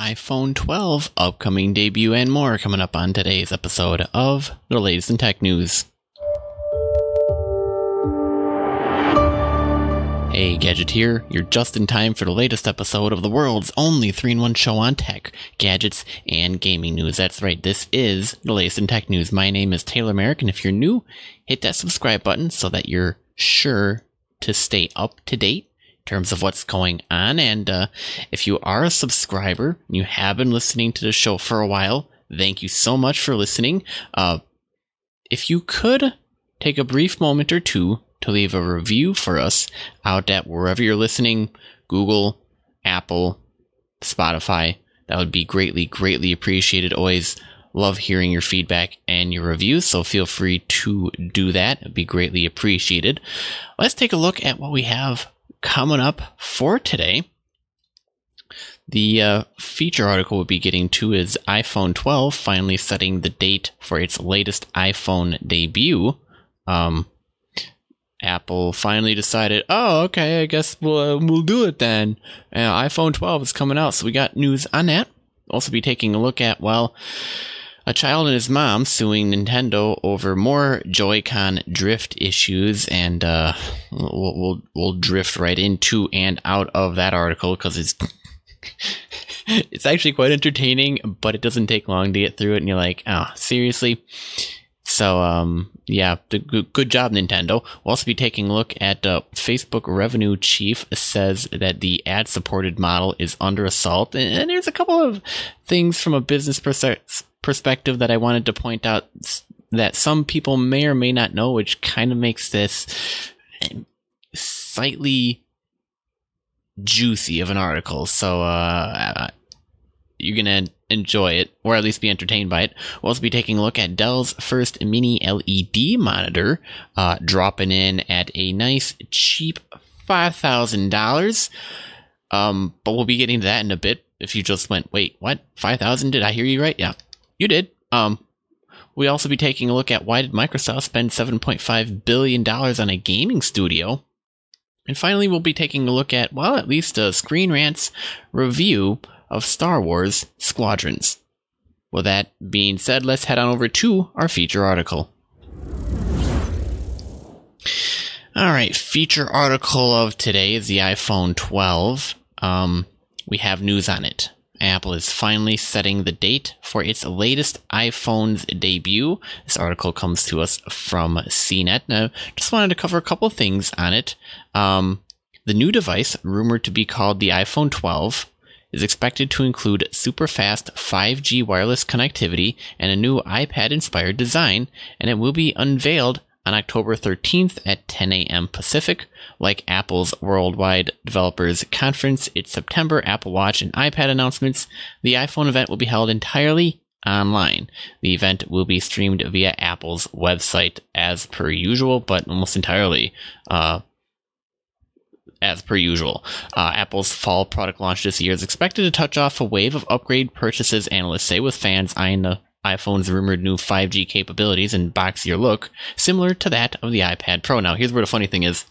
iPhone 12 upcoming debut and more coming up on today's episode of the latest in tech news. Hey, Gadgeteer, you're just in time for the latest episode of the world's only 3 in 1 show on tech, gadgets, and gaming news. That's right, this is the latest in tech news. My name is Taylor Merrick, and if you're new, hit that subscribe button so that you're sure to stay up to date terms of what's going on. And uh, if you are a subscriber and you have been listening to the show for a while, thank you so much for listening. Uh, if you could take a brief moment or two to leave a review for us out at wherever you're listening Google, Apple, Spotify. That would be greatly, greatly appreciated. Always love hearing your feedback and your reviews, so feel free to do that. It'd be greatly appreciated. Let's take a look at what we have coming up for today. The uh, feature article we'll be getting to is iPhone 12 finally setting the date for its latest iPhone debut. Um, Apple finally decided, oh, okay, I guess we'll uh, we'll do it then. Uh, iPhone 12 is coming out, so we got news on that. Also, be taking a look at well, a child and his mom suing Nintendo over more Joy-Con drift issues, and uh, we'll, we'll we'll drift right into and out of that article because it's. it's actually quite entertaining, but it doesn't take long to get through it, and you're like, oh, seriously? So, um, yeah, good, good job, Nintendo. We'll also be taking a look at uh, Facebook revenue chief says that the ad supported model is under assault. And there's a couple of things from a business pers- perspective that I wanted to point out that some people may or may not know, which kind of makes this slightly juicy of an article. So, uh, you're going to enjoy it, or at least be entertained by it. We'll also be taking a look at Dell's first mini LED monitor, uh, dropping in at a nice, cheap $5,000. Um, but we'll be getting to that in a bit. If you just went, wait, what? 5,000? Did I hear you right? Yeah, you did. Um, we'll also be taking a look at why did Microsoft spend $7.5 billion on a gaming studio? And finally, we'll be taking a look at, well, at least a Screen Rant's review of Star Wars Squadrons. With that being said, let's head on over to our feature article. All right, feature article of today is the iPhone 12. Um, we have news on it. Apple is finally setting the date for its latest iPhone's debut. This article comes to us from CNET. Now, just wanted to cover a couple things on it. Um, the new device, rumored to be called the iPhone 12, is expected to include super fast 5G wireless connectivity and a new iPad inspired design, and it will be unveiled on October 13th at 10 a.m. Pacific. Like Apple's Worldwide Developers Conference, its September Apple Watch and iPad announcements, the iPhone event will be held entirely online. The event will be streamed via Apple's website as per usual, but almost entirely uh, as per usual. Uh, Apple's fall product launch this year is expected to touch off a wave of upgrade purchases, analysts say, with fans eyeing the iPhone's rumored new 5G capabilities and boxier look, similar to that of the iPad Pro. Now, here's where the funny thing is.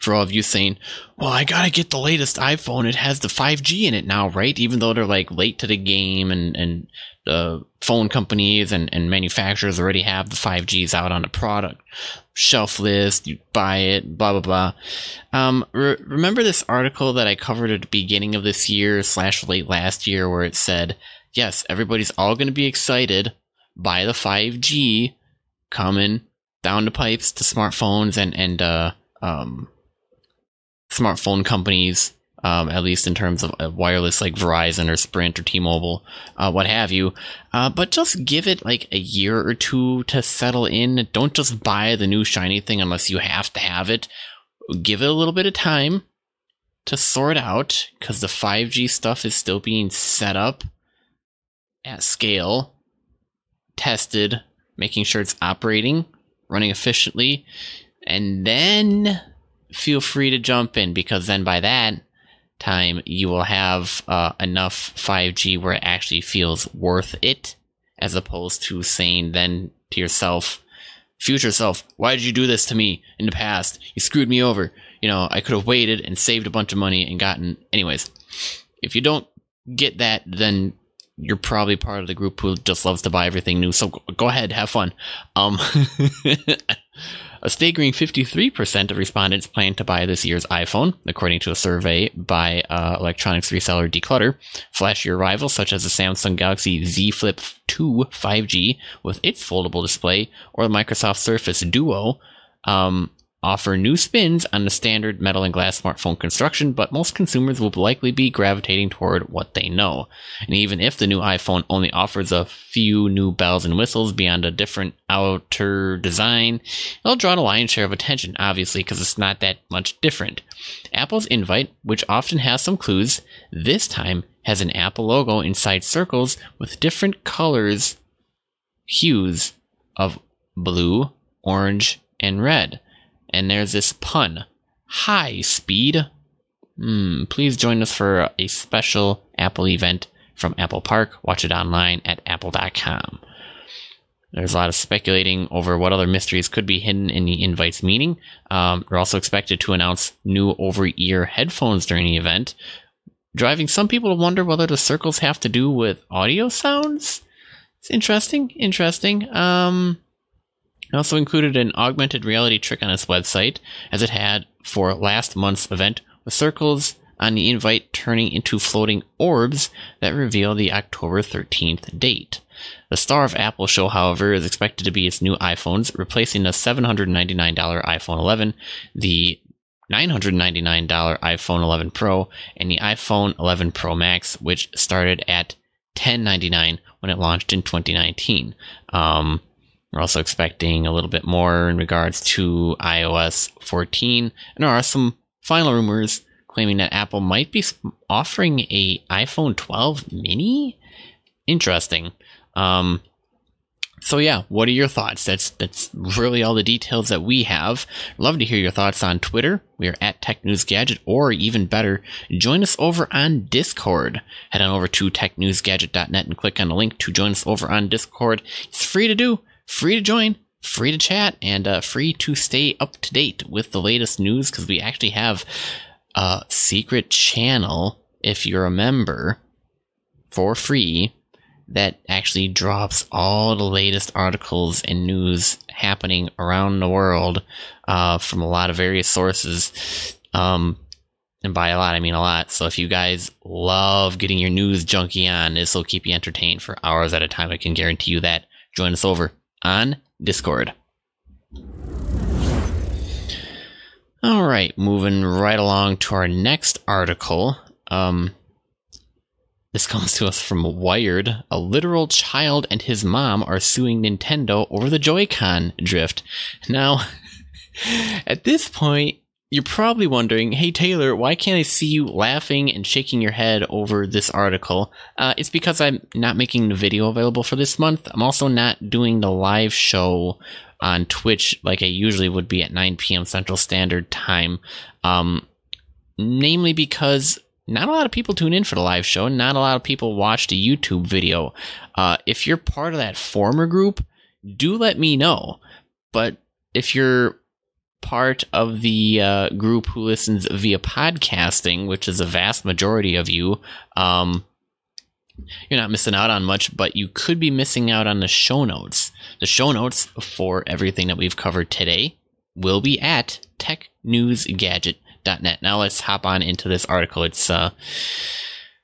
For all of you saying, well, I gotta get the latest iPhone. It has the 5G in it now, right? Even though they're like late to the game and, and the phone companies and, and manufacturers already have the 5Gs out on the product shelf list, you buy it, blah, blah, blah. Um, re- remember this article that I covered at the beginning of this year slash late last year where it said, yes, everybody's all going to be excited by the 5G coming down the pipes to smartphones and, and, uh, um, smartphone companies um, at least in terms of, wireless like Verizon or Sprint or T-Mobile, uh, what have you. Uh, but just give it like a year or two to settle in. Don't just buy the new shiny thing unless you have to have it. Give it a little bit of time to sort out because the 5G stuff is still being set up at scale, tested, making sure it's operating, running efficiently, and then feel free to jump in because then by that time, you will have uh, enough 5G where it actually feels worth it, as opposed to saying then to yourself, future self, why did you do this to me in the past? You screwed me over. You know, I could have waited and saved a bunch of money and gotten. Anyways, if you don't get that, then you're probably part of the group who just loves to buy everything new. So go ahead, have fun. Um, a staggering 53% of respondents plan to buy this year's iPhone, according to a survey by uh, electronics reseller Decluttr. Flashier rivals such as the Samsung Galaxy Z Flip 2 5G with its foldable display or the Microsoft Surface Duo um, offer new spins on the standard metal and glass smartphone construction, but most consumers will likely be gravitating toward what they know. And even if the new iPhone only offers a few new bells and whistles beyond a different outer design, it'll draw the lion's share of attention, obviously, because it's not that much different. Apple's Invite, which often has some clues, this time has an Apple logo inside circles with different colors, hues of blue, orange, and red and there's this pun. High speed. Hmm, please join us for a special Apple event from Apple Park. Watch it online at apple.com. There's a lot of speculating over what other mysteries could be hidden in the invite's meaning. Um, they're also expected to announce new over ear headphones during the event, driving some people to wonder whether the circles have to do with audio sounds. It's interesting, interesting. Um, it also included an augmented reality trick on its website, as it had for last month's event, with circles on the invite turning into floating orbs that reveal the October 13th date. The star of Apple show, however, is expected to be its new iPhones, replacing the $799 iPhone 11, the $999 iPhone 11 Pro, and the iPhone 11 Pro Max, which started at 1099 when it launched in 2019. Um, we're also expecting a little bit more in regards to iOS 14. And there are some final rumors claiming that Apple might be offering a iPhone 12 mini. Interesting. Um, so yeah, what are your thoughts? That's that's really all the details that we have. Love to hear your thoughts on Twitter. We are at Tech News Gadget, or even better, join us over on Discord. Head on over to technewsgadget.net and click on the link to join us over on Discord. It's free to do free to join, free to chat, and uh, free to stay up to date with the latest news because we actually have a secret channel if you're a member for free that actually drops all the latest articles and news happening around the world uh, from a lot of various sources. Um, and by a lot, I mean a lot. So if you guys love getting your news junkie on, this will keep you entertained for hours at a time. I can guarantee you that. Join us over on Discord. All right, moving right along to our next article. Um, this comes to us from Wired. A literal child and his mom are suing Nintendo over the Joy-Con drift. Now, at this point, you're probably wondering, hey Taylor, why can't I see you laughing and shaking your head over this article? Uh, it's because I'm not making the video available for this month. I'm also not doing the live show on Twitch like I usually would be at 9 p.m. Central Standard Time. Um, namely because not a lot of people tune in for the live show. Not a lot of people watch the YouTube video. Uh, if you're part of that former group, do let me know. But if you're part of the uh, group who listens via podcasting, which is a vast majority of you, um, you're not missing out on much, but you could be missing out on the show notes. The show notes for everything that we've covered today will be at technewsgadget.net. Now let's hop on into this article. It's uh,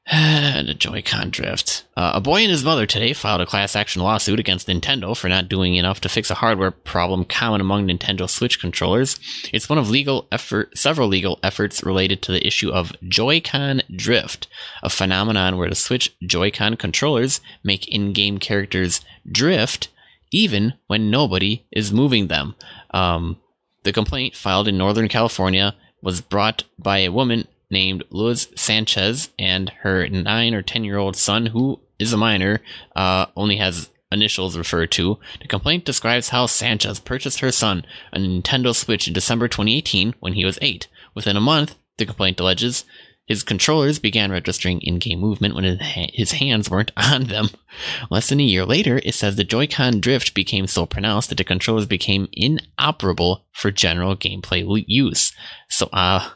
the Joy-Con drift. Uh, a boy and his mother today filed a class action lawsuit against Nintendo for not doing enough to fix a hardware problem common among Nintendo Switch controllers. It's one of legal effort, several legal efforts related to the issue of Joy-Con drift, a phenomenon where the Switch Joy-Con controllers make in-game characters drift even when nobody is moving them. Um, the complaint filed in Northern California was brought by a woman named Luz Sanchez and her nine or ten year old son, who is a minor, uh, only has initials referred to. The complaint describes how Sanchez purchased her son a Nintendo Switch in December 2018 when he was eight. Within a month, the complaint alleges, his controllers began registering in-game movement when his hands weren't on them. Less than a year later, it says the Joy-Con drift became so pronounced that the controllers became inoperable for general gameplay use. So, uh,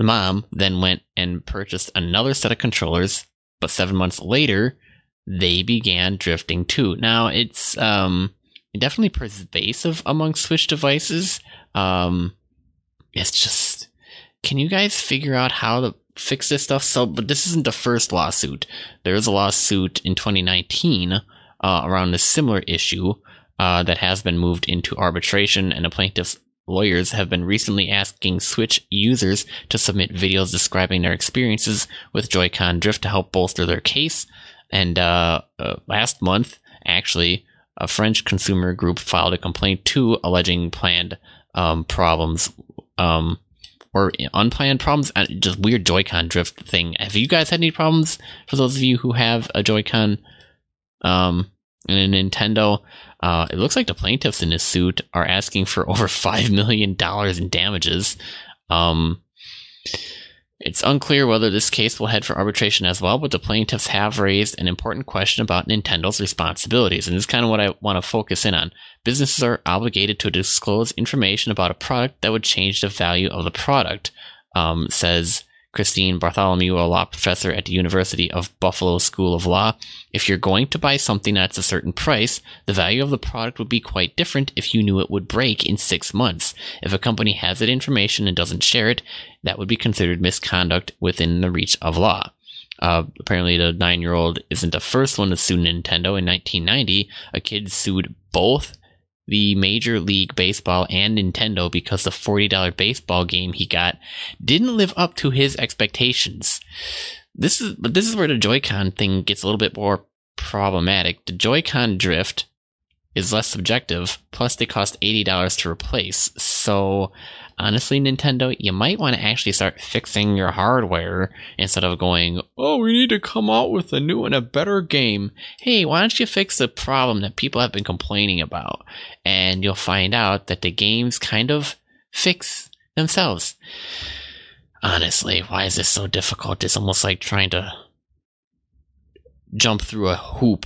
the mom then went and purchased another set of controllers but seven months later, they began drifting too. Now it's um, definitely pervasive among Switch devices. Um, it's just, can you guys figure out how to fix this stuff? So, but this isn't the first lawsuit. There is a lawsuit in 2019 uh, around a similar issue uh, that has been moved into arbitration, and the plaintiffs lawyers have been recently asking Switch users to submit videos describing their experiences with Joy-Con drift to help bolster their case. And uh, uh, last month, actually, a French consumer group filed a complaint too, alleging planned um, problems um, or unplanned problems, uh, just weird Joy-Con drift thing. Have you guys had any problems? For those of you who have a Joy-Con um, and a Nintendo, uh, it looks like the plaintiffs in this suit are asking for over five million dollars in damages. Um, it's unclear whether this case will head for arbitration as well, but the plaintiffs have raised an important question about Nintendo's responsibilities, and this is kind of what I want to focus in on. Businesses are obligated to disclose information about a product that would change the value of the product, um, says Christine Bartholomew, a law professor at the University of Buffalo School of Law. If you're going to buy something that's a certain price, the value of the product would be quite different if you knew it would break in six months. If a company has that information and doesn't share it, that would be considered misconduct within the reach of law. Uh, apparently, the nine year old isn't the first one to sue Nintendo. In 1990, a kid sued both the Major League Baseball and Nintendo because the $40 baseball game he got didn't live up to his expectations. This is but this is where the Joy-Con thing gets a little bit more problematic. The Joy-Con drift is less subjective, plus they cost $80 to replace. So honestly, Nintendo, you might want to actually start fixing your hardware instead of going, oh, we need to come out with a new and a better game. Hey, why don't you fix the problem that people have been complaining about? And you'll find out that the games kind of fix themselves. Honestly, why is this so difficult? It's almost like trying to jump through a hoop.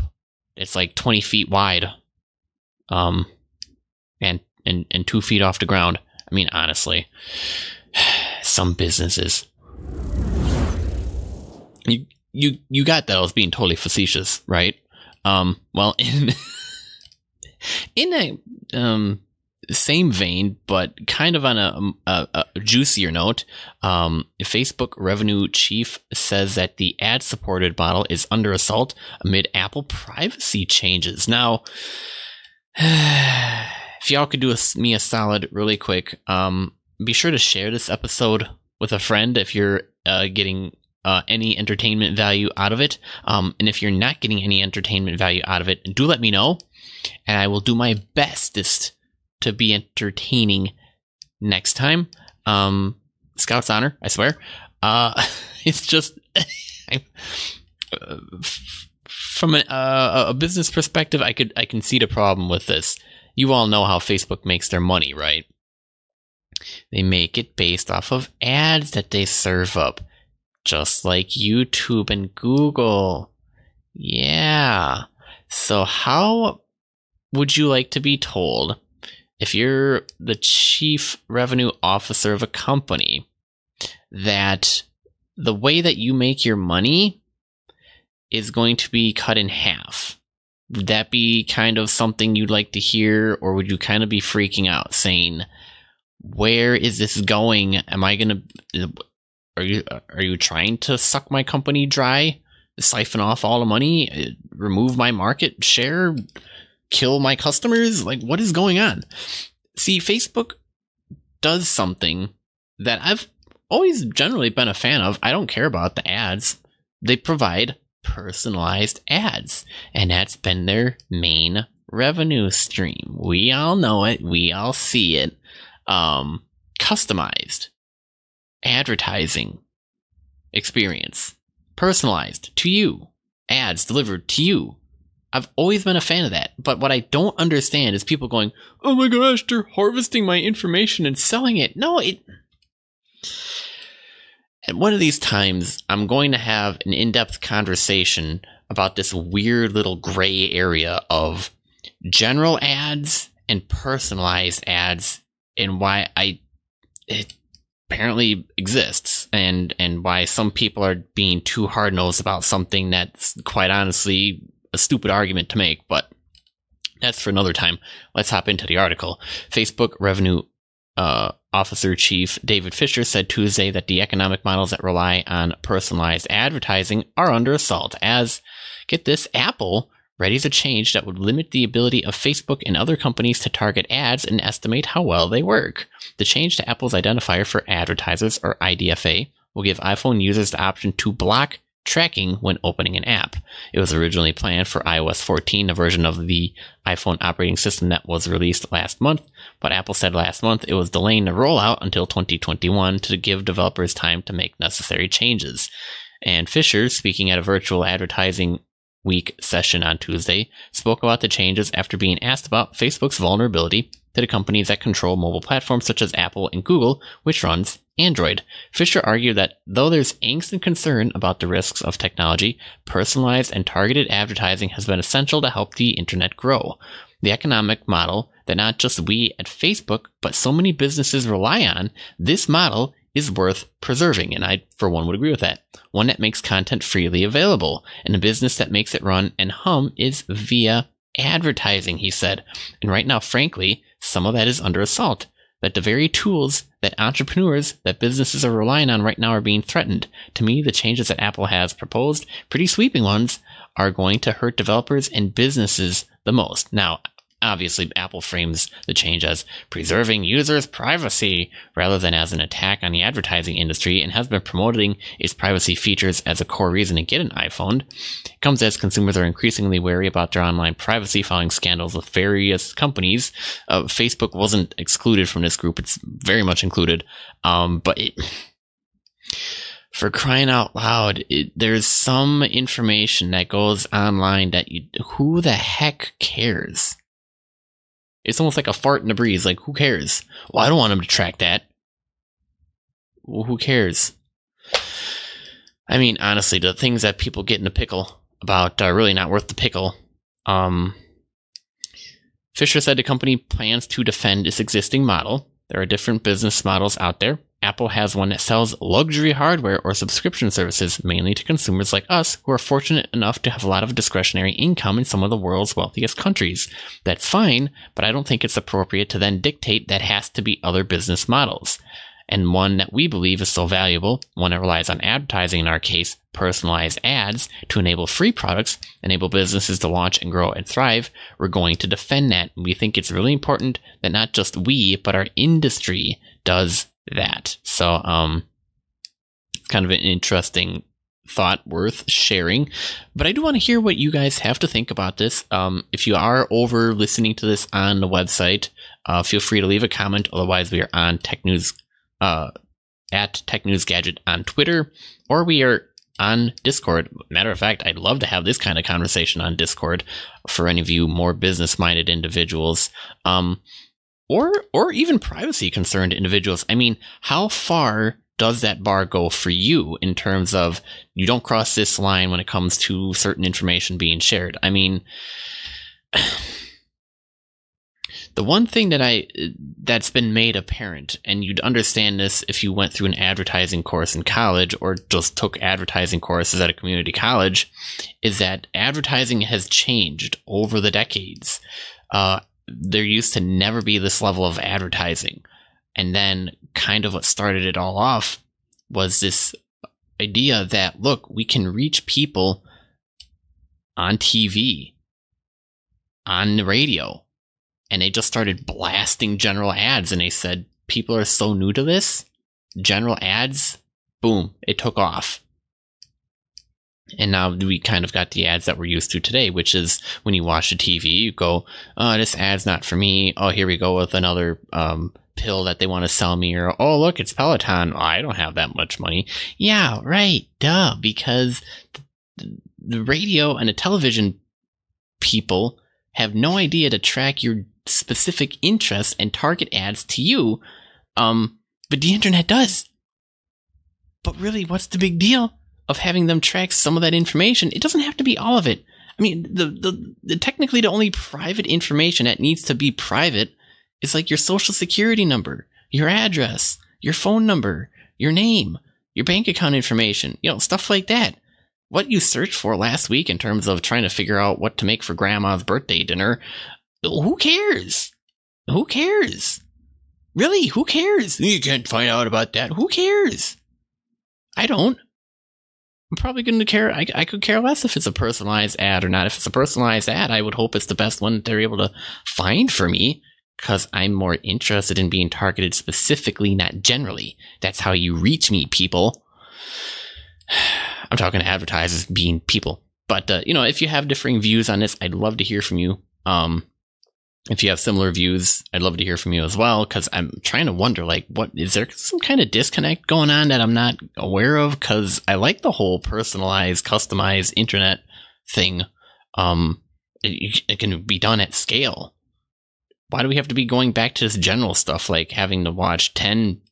It's like 20 feet wide. Um, and, and, and two feet off the ground. I mean, honestly, some businesses. You you you got that I was being totally facetious, right? Um, well, in in a um same vein, but kind of on a, a, a juicier note, um, Facebook revenue chief says that the ad supported model is under assault amid Apple privacy changes. Now, if y'all could do a, me a solid really quick, um, be sure to share this episode with a friend if you're uh, getting uh, any entertainment value out of it. Um, and if you're not getting any entertainment value out of it, do let me know, and I will do my bestest to be entertaining next time. Um, Scout's honor, I swear. Uh, it's just from a, uh, a business perspective, I could I can see the problem with this you all know how Facebook makes their money, right? They make it based off of ads that they serve up, just like YouTube and Google. Yeah. So, how would you like to be told if you're the chief revenue officer of a company that the way that you make your money is going to be cut in half? Would that be kind of something you'd like to hear, or would you kind of be freaking out, saying, "Where is this going? Am I gonna? Uh, are you are you trying to suck my company dry, siphon off all the money, uh, remove my market share, kill my customers? Like, what is going on?" See, Facebook does something that I've always generally been a fan of. I don't care about the ads. They provide personalized ads, and that's been their main revenue stream. We all know it, we all see it. Um, customized advertising experience, personalized to you, ads delivered to you. I've always been a fan of that, but what I don't understand is people going, "Oh my gosh, they're harvesting my information and selling it." No, it and one of these times, I'm going to have an in depth conversation about this weird little gray area of general ads and personalized ads and why I. It, apparently exists and and why some people are being too hard nosed about something that's quite honestly a stupid argument to make, but that's for another time. Let's hop into the article. Facebook revenue uh, officer chief David Fischer said Tuesday that the economic models that rely on personalized advertising are under assault as, get this, Apple readies a change that would limit the ability of Facebook and other companies to target ads and estimate how well they work. The change to Apple's identifier for advertisers, or IDFA, will give iPhone users the option to block tracking when opening an app. It was originally planned for iOS 14, a version of the iPhone operating system that was released last month, but Apple said last month it was delaying the rollout until 2021 to give developers time to make necessary changes. And Fischer, speaking at a virtual advertising week session on Tuesday, spoke about the changes after being asked about Facebook's vulnerability to the companies that control mobile platforms such as Apple and Google, which runs Android. Fischer argued that though there's angst and concern about the risks of technology, personalized and targeted advertising has been essential to help the internet grow. The economic model that not just we at Facebook, but so many businesses rely on, this model is worth preserving. And I, for one, would agree with that. One that makes content freely available and a business that makes it run and hum is via advertising, he said. And right now, frankly, some of that is under assault. That the very tools that entrepreneurs, that businesses are relying on right now are being threatened. To me, the changes that Apple has proposed, pretty sweeping ones, are going to hurt developers and businesses the most. Now, Obviously, Apple frames the change as preserving users' privacy rather than as an attack on the advertising industry and has been promoting its privacy features as a core reason to get an iPhone. It comes as consumers are increasingly wary about their online privacy following scandals with various companies. Uh, Facebook wasn't excluded from this group, it's very much included. Um, but it, for crying out loud, it, there's some information that goes online that you, who the heck cares? It's almost like a fart in the breeze. Like, who cares? Well, I don't want him to track that. Well, who cares? I mean, honestly, the things that people get in a pickle about are really not worth the pickle. Um, Fischer said the company plans to defend its existing model. There are different business models out there. Apple has one that sells luxury hardware or subscription services mainly to consumers like us who are fortunate enough to have a lot of discretionary income in some of the world's wealthiest countries. That's fine, but I don't think it's appropriate to then dictate that has to be other business models. And one that we believe is so valuable, one that relies on advertising in our case, personalized ads to enable free products, enable businesses to launch and grow and thrive, we're going to defend that. We think it's really important that not just we, but our industry does that. So, um, it's kind of an interesting thought worth sharing. But I do want to hear what you guys have to think about this. Um, if you are over listening to this on the website, uh, feel free to leave a comment. Otherwise, we are on Tech News, uh, at Tech News Gadget on Twitter, or we are on Discord. Matter of fact, I'd love to have this kind of conversation on Discord for any of you more business minded individuals. Um, or or even privacy concerned individuals. I mean, how far does that bar go for you in terms of you don't cross this line when it comes to certain information being shared? I mean, the one thing that I that's been made apparent, and you'd understand this if you went through an advertising course in college or just took advertising courses at a community college, is that advertising has changed over the decades. Uh, there used to never be this level of advertising. And then kind of what started it all off was this idea that, look, we can reach people on TV, on the radio. And they just started blasting general ads. And they said, people are so new to this. General ads, boom, it took off. And now we kind of got the ads that we're used to today, which is when you watch the TV, you go, oh, this ad's not for me. Oh, here we go with another um, pill that they want to sell me. Or, oh, look, it's Peloton. Oh, I don't have that much money. Yeah, right. Duh. Because the radio and the television people have no idea to track your specific interests and target ads to you. Um, but the internet does. But really, what's the big deal? Of having them track some of that information. It doesn't have to be all of it. I mean, the, the, the technically the only private information that needs to be private is like your social security number, your address, your phone number, your name, your bank account information, you know, stuff like that. What you searched for last week in terms of trying to figure out what to make for grandma's birthday dinner, who cares? Who cares? Really, who cares? You can't find out about that. Who cares? I don't. I'm probably going to care. I, I could care less if it's a personalized ad or not. If it's a personalized ad, I would hope it's the best one they're able to find for me because I'm more interested in being targeted specifically, not generally. That's how you reach me, people. I'm talking to advertisers being people. But, uh, you know, if you have differing views on this, I'd love to hear from you. Um, if you have similar views, I'd love to hear from you as well. Cause I'm trying to wonder, like, what is there some kind of disconnect going on that I'm not aware of? Cause I like the whole personalized, customized internet thing. Um, it, it can be done at scale. Why do we have to be going back to this general stuff, like having to watch 10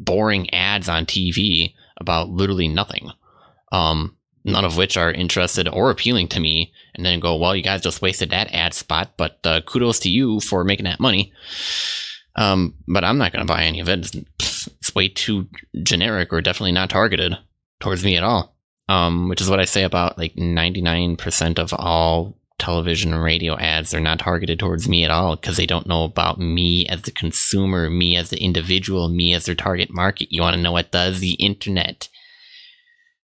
boring ads on TV about literally nothing? Um, none of which are interested or appealing to me, and then go, well, you guys just wasted that ad spot, but uh, kudos to you for making that money. Um, but I'm not going to buy any of it. It's, it's, way too generic or definitely not targeted towards me at all. Um, which is what I say about like 99% of all television and radio ads. They're not targeted towards me at all because they don't know about me as the consumer, me as the individual, me as their target market. You want to know what does the internet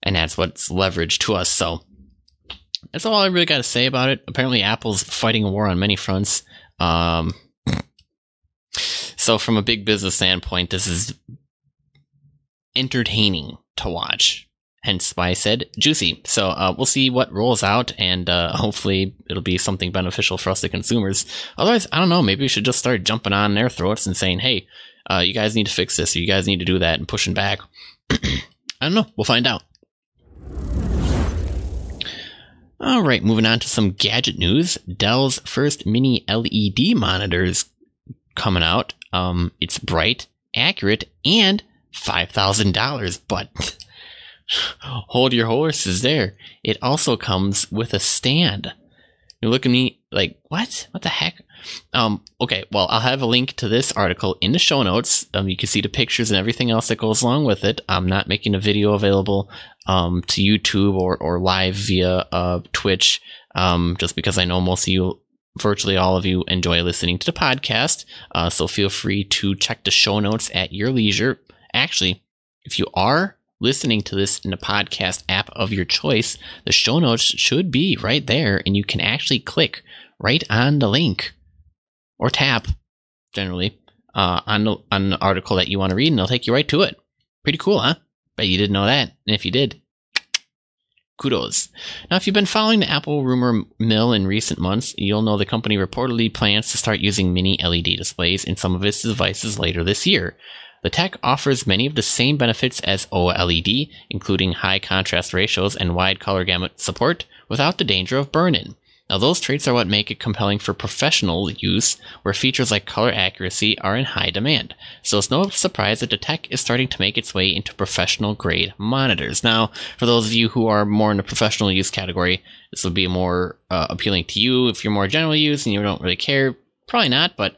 and that's what's leveraged to us. So that's all I really got to say about it. Apparently, Apple's fighting a war on many fronts. Um, so, from a big business standpoint, this is entertaining to watch. Hence why I said juicy. So uh, we'll see what rolls out, and uh, hopefully it'll be something beneficial for us, the consumers. Otherwise, I don't know. Maybe we should just start jumping on their throats and saying, "Hey, uh, you guys need to fix this. Or you guys need to do that," and pushing back. I don't know. We'll find out. All right, moving on to some gadget news. Dell's first mini LED monitor is coming out. Um, it's bright, accurate, and $5,000, but hold your horses there. It also comes with a stand. You look at me like, what? What the heck? Um, okay, well, I'll have a link to this article in the show notes. Um, you can see the pictures and everything else that goes along with it. I'm not making a video available um, to YouTube or, or live via uh, Twitch um, just because I know most of you, virtually all of you, enjoy listening to the podcast. Uh, so feel free to check the show notes at your leisure. Actually, if you are listening to this in the podcast app of your choice, the show notes should be right there, and you can actually click right on the link or tap generally uh, on the, on article that you want to read, and they'll take you right to it. Pretty cool, huh? Bet you didn't know that. And if you did, kudos. Now, if you've been following the Apple rumor mill in recent months, you'll know the company reportedly plans to start using mini LED displays in some of its devices later this year. The tech offers many of the same benefits as OLED, including high contrast ratios and wide color gamut support, without the danger of burn-in. Now, those traits are what make it compelling for professional use, where features like color accuracy are in high demand. So it's no surprise that the tech is starting to make its way into professional grade monitors. Now, for those of you who are more in the professional use category, this would be more uh, appealing to you. If you're more general use and you don't really care, probably not, but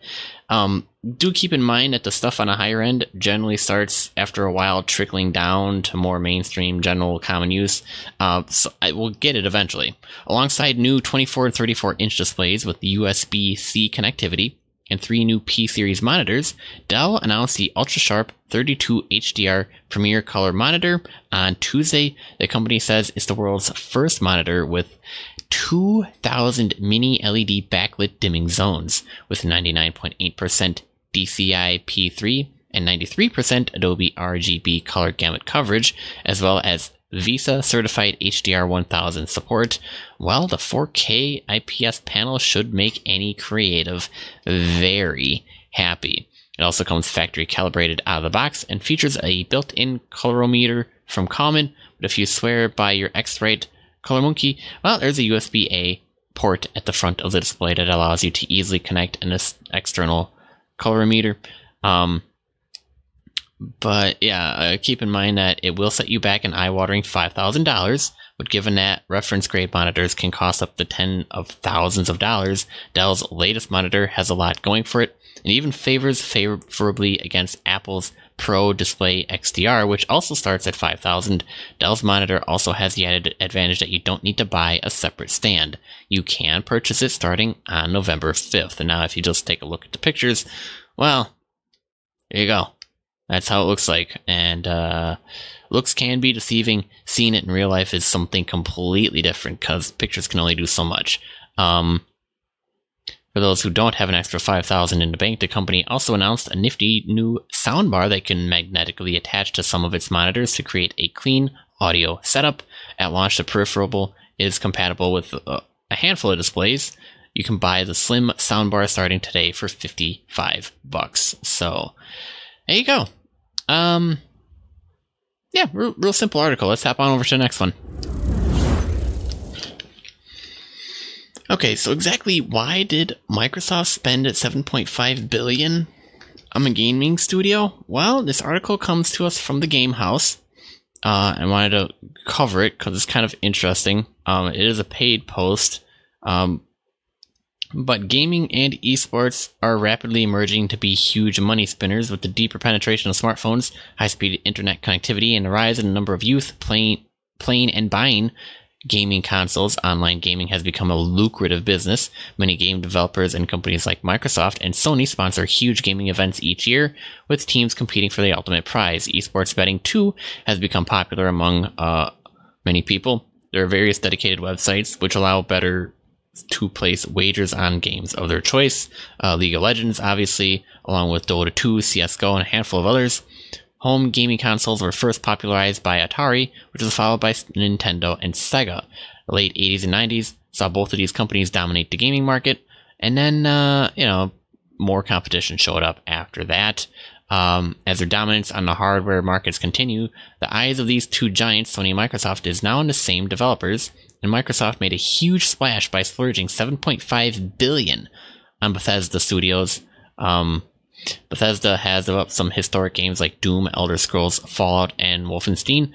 um, do keep in mind that the stuff on a higher end generally starts after a while trickling down to more mainstream general common use. Uh, so I will get it eventually. Alongside new 24 and 34 inch displays with USB C connectivity and three new P series monitors, Dell announced the ultra sharp 32 HDR Premier Color monitor on Tuesday. The company says it's the world's first monitor with 2,000 mini LED backlit dimming zones with 99.8% DCI P3 and 93% Adobe RGB color gamut coverage, as well as VESA certified HDR 1000 support, while the 4K IPS panel should make any creative very happy. It also comes factory calibrated out of the box and features a built in colorimeter from Calman, but if you swear by your X-Rite ColorMunki, well, there's a USB A port at the front of the display that allows you to easily connect an external colorimeter. Um, but yeah, uh, keep in mind that it will set you back an eye-watering five thousand dollars. But given that reference grade monitors can cost up to ten of thousands of dollars, Dell's latest monitor has a lot going for it and even favors favorably against Apple's Pro Display XDR, which also starts at 5000 Dell's monitor also has the added advantage that you don't need to buy a separate stand. You can purchase it starting on November 5th. And now if you just take a look at the pictures, well, there you go. That's how it looks like. And uh, looks can be deceiving. Seeing it in real life is something completely different because pictures can only do so much. Um, for those who don't have an extra 5000 in the bank, the company also announced a nifty new soundbar that can magnetically attach to some of its monitors to create a clean audio setup. At launch, the peripheral is compatible with uh, a handful of displays. You can buy the slim soundbar starting today for 55 bucks. So, there you go. Um, yeah, real, real simple article. Let's hop on over to the next one. Okay, so exactly why did Microsoft spend at 7.5 billion on a gaming studio? Well, this article comes to us from the Game House. Uh, I wanted to cover it because it's kind of interesting. Um, it is a paid post, um, but gaming and esports are rapidly emerging to be huge money spinners with the deeper penetration of smartphones, high-speed internet connectivity, and the rise in the number of youth playing, playing and buying gaming consoles, online gaming has become a lucrative business. Many game developers and companies like Microsoft and Sony sponsor huge gaming events each year, with teams competing for the ultimate prize. Esports betting, too, has become popular among uh, many people. There are various dedicated websites which allow better to place wagers on games of their choice. Uh, League of Legends, obviously, along with Dota 2, CSGO, and a handful of others. Home gaming consoles were first popularized by Atari, which was followed by Nintendo and Sega. The late 80s and 90s saw both of these companies dominate the gaming market, and then, uh, you know, more competition showed up after that. Um, as their dominance on the hardware markets continue, the eyes of these two giants, Sony and Microsoft, is now on the same developers, and Microsoft made a huge splash by splurging 7.5 billion on Bethesda Studios. Um, Bethesda has developed some historic games like Doom, Elder Scrolls, Fallout, and Wolfenstein.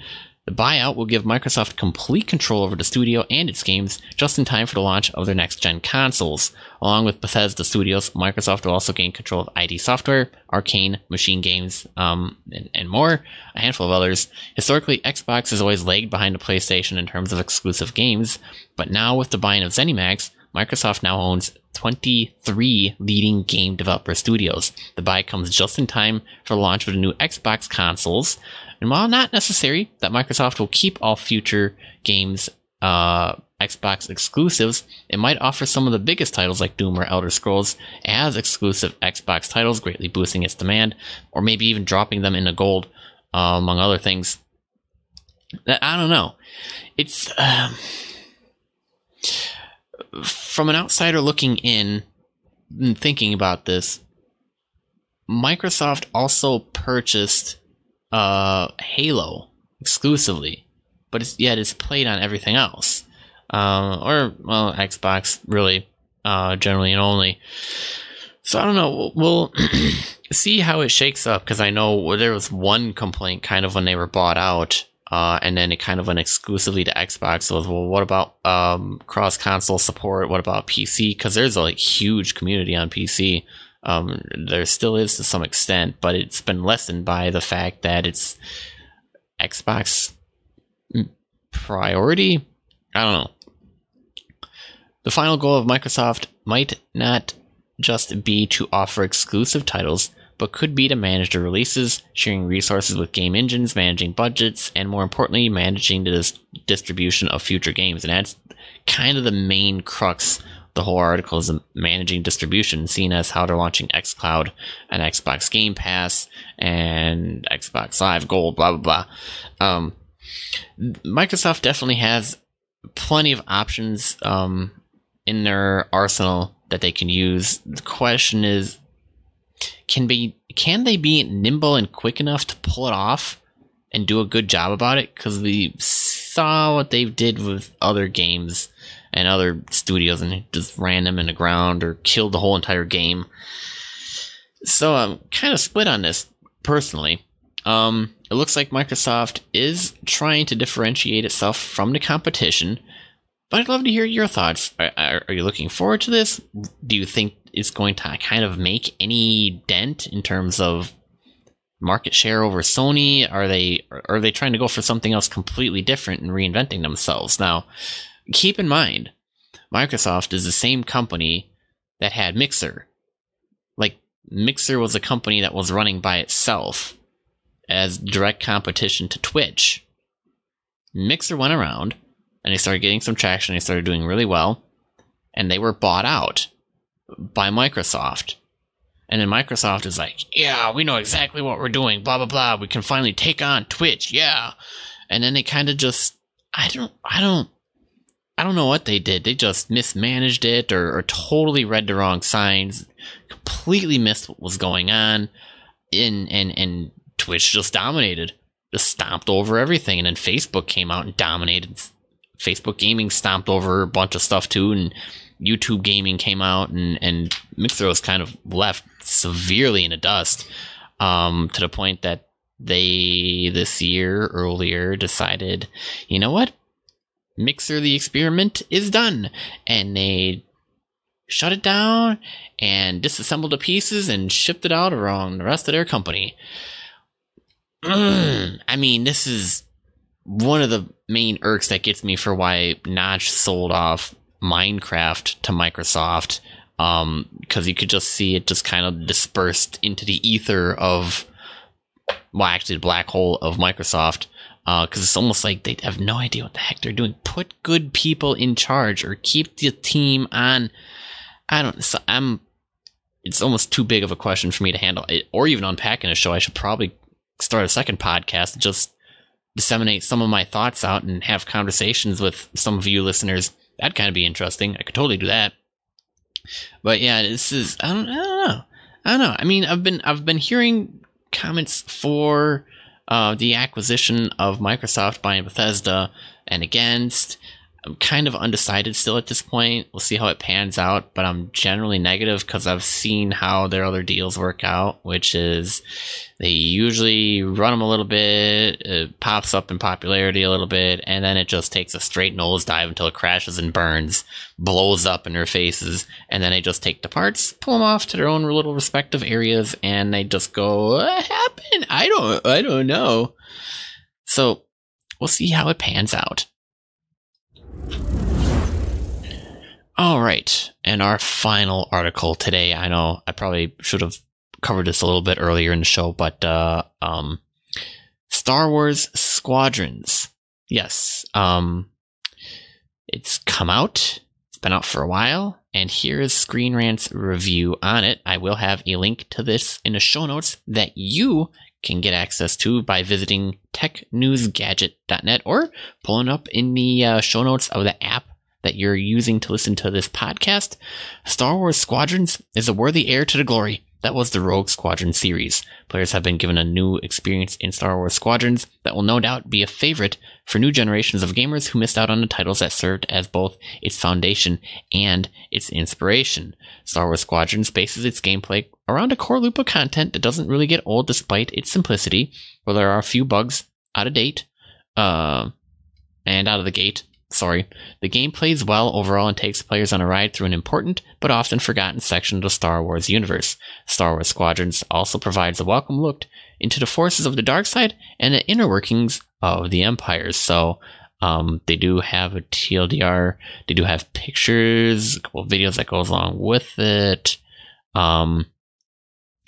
The buyout will give Microsoft complete control over the studio and its games just in time for the launch of their next gen consoles. Along with Bethesda Studios, Microsoft will also gain control of ID Software, Arcane, Machine Games, um, and, and, more, a handful of others. Historically, Xbox has always lagged behind the PlayStation in terms of exclusive games, but now with the buying of ZeniMax, Microsoft now owns 23 leading game developer studios. The buy comes just in time for the launch of the new Xbox consoles. And while not necessary that Microsoft will keep all future games uh, Xbox exclusives, it might offer some of the biggest titles like Doom or Elder Scrolls as exclusive Xbox titles, greatly boosting its demand, or maybe even dropping them into gold, uh, among other things. I don't know. It's. Uh, from an outsider looking in and thinking about this, Microsoft also purchased uh, Halo exclusively, but it's, yet it's played on everything else, uh, or well, Xbox really, uh, generally and only. So I don't know. We'll see how it shakes up because I know there was one complaint kind of when they were bought out uh, and then it kind of went exclusively to Xbox. So, well, what about um, cross console support? What about PC? Because there's a like, huge community on PC. Um, there still is to some extent, but it's been lessened by the fact that it's Xbox priority. I don't know. The final goal of Microsoft might not just be to offer exclusive titles, but could be to manage the releases, sharing resources with game engines, managing budgets, and more importantly, managing the dis- distribution of future games. And that's kind of the main crux the whole article is managing distribution, seen as how they're launching xCloud and Xbox Game Pass and Xbox Live Gold, blah blah blah. Um, Microsoft definitely has plenty of options um, in their arsenal that they can use. The question is, can be can they be nimble and quick enough to pull it off and do a good job about it? Because we saw what they did with other games and other studios and just ran them in the ground or killed the whole entire game. So I'm kind of split on this personally. Um, it looks like Microsoft is trying to differentiate itself from the competition, but I'd love to hear your thoughts. Are, are, are you looking forward to this? Do you think it's going to kind of make any dent in terms of market share over Sony? Are they are they trying to go for something else completely different and reinventing themselves? Now, keep in mind, Microsoft is the same company that had Mixer. Like Mixer was a company that was running by itself as direct competition to Twitch. Mixer went around and they started getting some traction. They started doing really well, and they were bought out by Microsoft. And then Microsoft is like, yeah, we know exactly what we're doing, blah, blah, blah. We can finally take on Twitch. Yeah. And then they kind of just, I don't, I don't, I don't know what they did. They just mismanaged it or, or totally read the wrong signs, completely missed what was going on. In, and, and Twitch just dominated, just stomped over everything. And then Facebook came out and dominated. Facebook gaming stomped over a bunch of stuff too. And YouTube gaming came out and, and Mixer was kind of left severely in the dust um, to the point that they this year earlier decided, you know what? Mixer the experiment is done. And they shut it down and disassembled the pieces and shipped it out around the rest of their company. Mm, I mean, this is one of the main irks that gets me for why Notch sold off Minecraft to Microsoft because um, you could just see it just kind of dispersed into the ether of, well, actually, the black hole of Microsoft. Because uh, it's almost like they have no idea what the heck they're doing. Put good people in charge or keep the team on. I don't. So I'm. It's almost too big of a question for me to handle, it, or even unpack in a show. I should probably start a second podcast, just disseminate some of my thoughts out and have conversations with some of you listeners That'd kind of be interesting. I could totally do that. But yeah, this is I don't, I don't know. I don't know. I mean, I've been I've been hearing comments for uh, the acquisition of Microsoft by Bethesda and against. I'm kind of undecided still at this point. We'll see how it pans out, but I'm generally negative because I've seen how their other deals work out, which is they usually run them a little bit, it pops up in popularity a little bit, and then it just takes a straight nosedive until it crashes and burns, blows up in their faces, and then they just take the parts, pull them off to their own little respective areas, and they just go, "What happened? I don't, I don't know." So we'll see how it pans out. All right. And our final article today, I know I probably should have covered this a little bit earlier in the show, but uh, um, Star Wars Squadrons. Yes. Um, it's come out. It's been out for a while. And here is Screen Rant's review on it. I will have a link to this in the show notes that you can get access to by visiting technewsgadget.net or pulling up in the uh, show notes of the app that you're using to listen to this podcast, Star Wars Squadrons is a worthy heir to the glory that was the Rogue Squadron series. Players have been given a new experience in Star Wars Squadrons that will no doubt be a favorite for new generations of gamers who missed out on the titles that served as both its foundation and its inspiration. Star Wars Squadrons bases its gameplay around a core loop of content that doesn't really get old despite its simplicity, where there are a few bugs out of date, uh, and out of the gate, Sorry. The game plays well overall and takes players on a ride through an important but often forgotten section of the Star Wars universe. Star Wars Squadrons also provides a welcome look into the forces of the dark side and the inner workings of the Empire. So um, they do have a TLDR. They do have pictures, a couple videos that goes along with it. Um,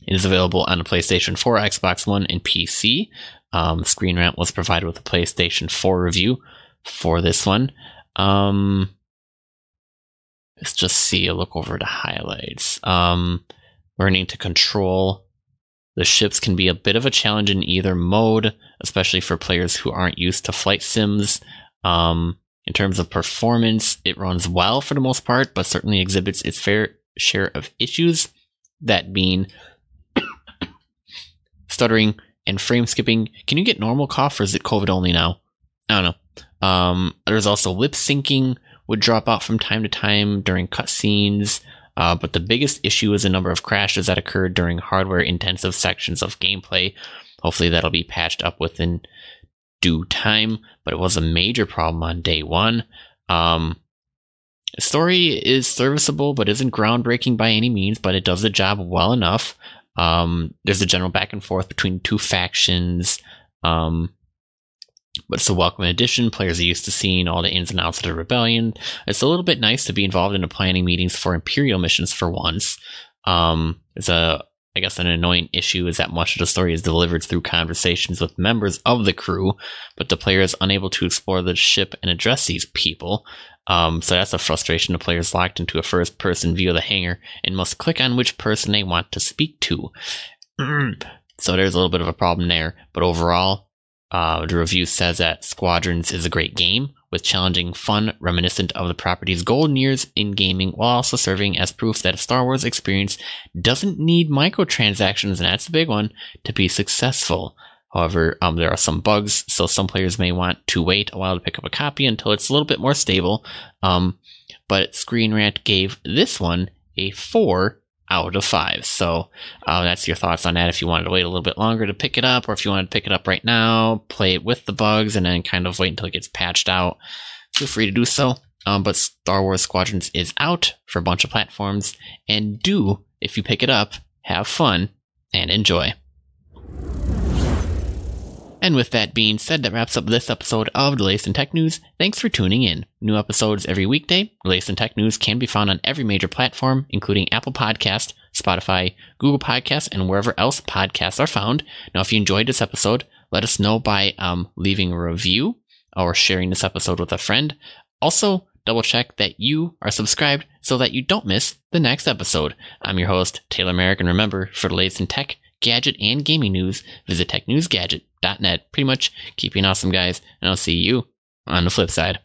it is available on the PlayStation 4, Xbox One, and PC. Um, Screen Rant was provided with a PlayStation 4 review for this one. Um, let's just see a look over the highlights. Um, learning to control the ships can be a bit of a challenge in either mode, especially for players who aren't used to flight sims. Um, in terms of performance, it runs well for the most part, but certainly exhibits its fair share of issues. That being stuttering and frame skipping. Can you get normal cough or is it COVID only now? I don't know. Um, there's also lip syncing would drop out from time to time during cutscenes. Uh, but the biggest issue is a number of crashes that occurred during hardware intensive sections of gameplay. hopefully that'll be patched up within due time, but it was a major problem on day one. Um, story is serviceable, but isn't groundbreaking by any means, but it does the job well enough. Um, there's a general back and forth between two factions. Um, but it's a welcome addition. Players are used to seeing all the ins and outs of the rebellion. It's a little bit nice to be involved in the planning meetings for Imperial missions for once. Um, it's a, I guess, an annoying issue is that much of the story is delivered through conversations with members of the crew, but the player is unable to explore the ship and address these people. Um, so that's a frustration. The player is locked into a first person view of the hangar and must click on which person they want to speak to. so there's a little bit of a problem there, but overall, uh, the review says that Squadrons is a great game with challenging fun reminiscent of the property's golden years in gaming while also serving as proof that a Star Wars experience doesn't need microtransactions, and that's a big one, to be successful. However, um, there are some bugs, so some players may want to wait a while to pick up a copy until it's a little bit more stable. Um, but Screen Rant gave this one a 4 out of five. So uh, that's your thoughts on that. If you wanted to wait a little bit longer to pick it up, or if you wanted to pick it up right now, play it with the bugs, and then kind of wait until it gets patched out, feel free to do so. Um, but Star Wars Squadrons is out for a bunch of platforms, and do, if you pick it up, have fun and enjoy. And with that being said, that wraps up this episode of the Latest in Tech News. Thanks for tuning in. New episodes every weekday. The Latest in Tech News can be found on every major platform, including Apple Podcast, Spotify, Google Podcasts, and wherever else podcasts are found. Now, if you enjoyed this episode, let us know by um, leaving a review or sharing this episode with a friend. Also, double check that you are subscribed so that you don't miss the next episode. I'm your host, Taylor Merrick, and remember, for the latest in tech, gadget, and gaming news, visit technewsgadget.net. Pretty much keep being awesome, guys, and I'll see you on the flip side.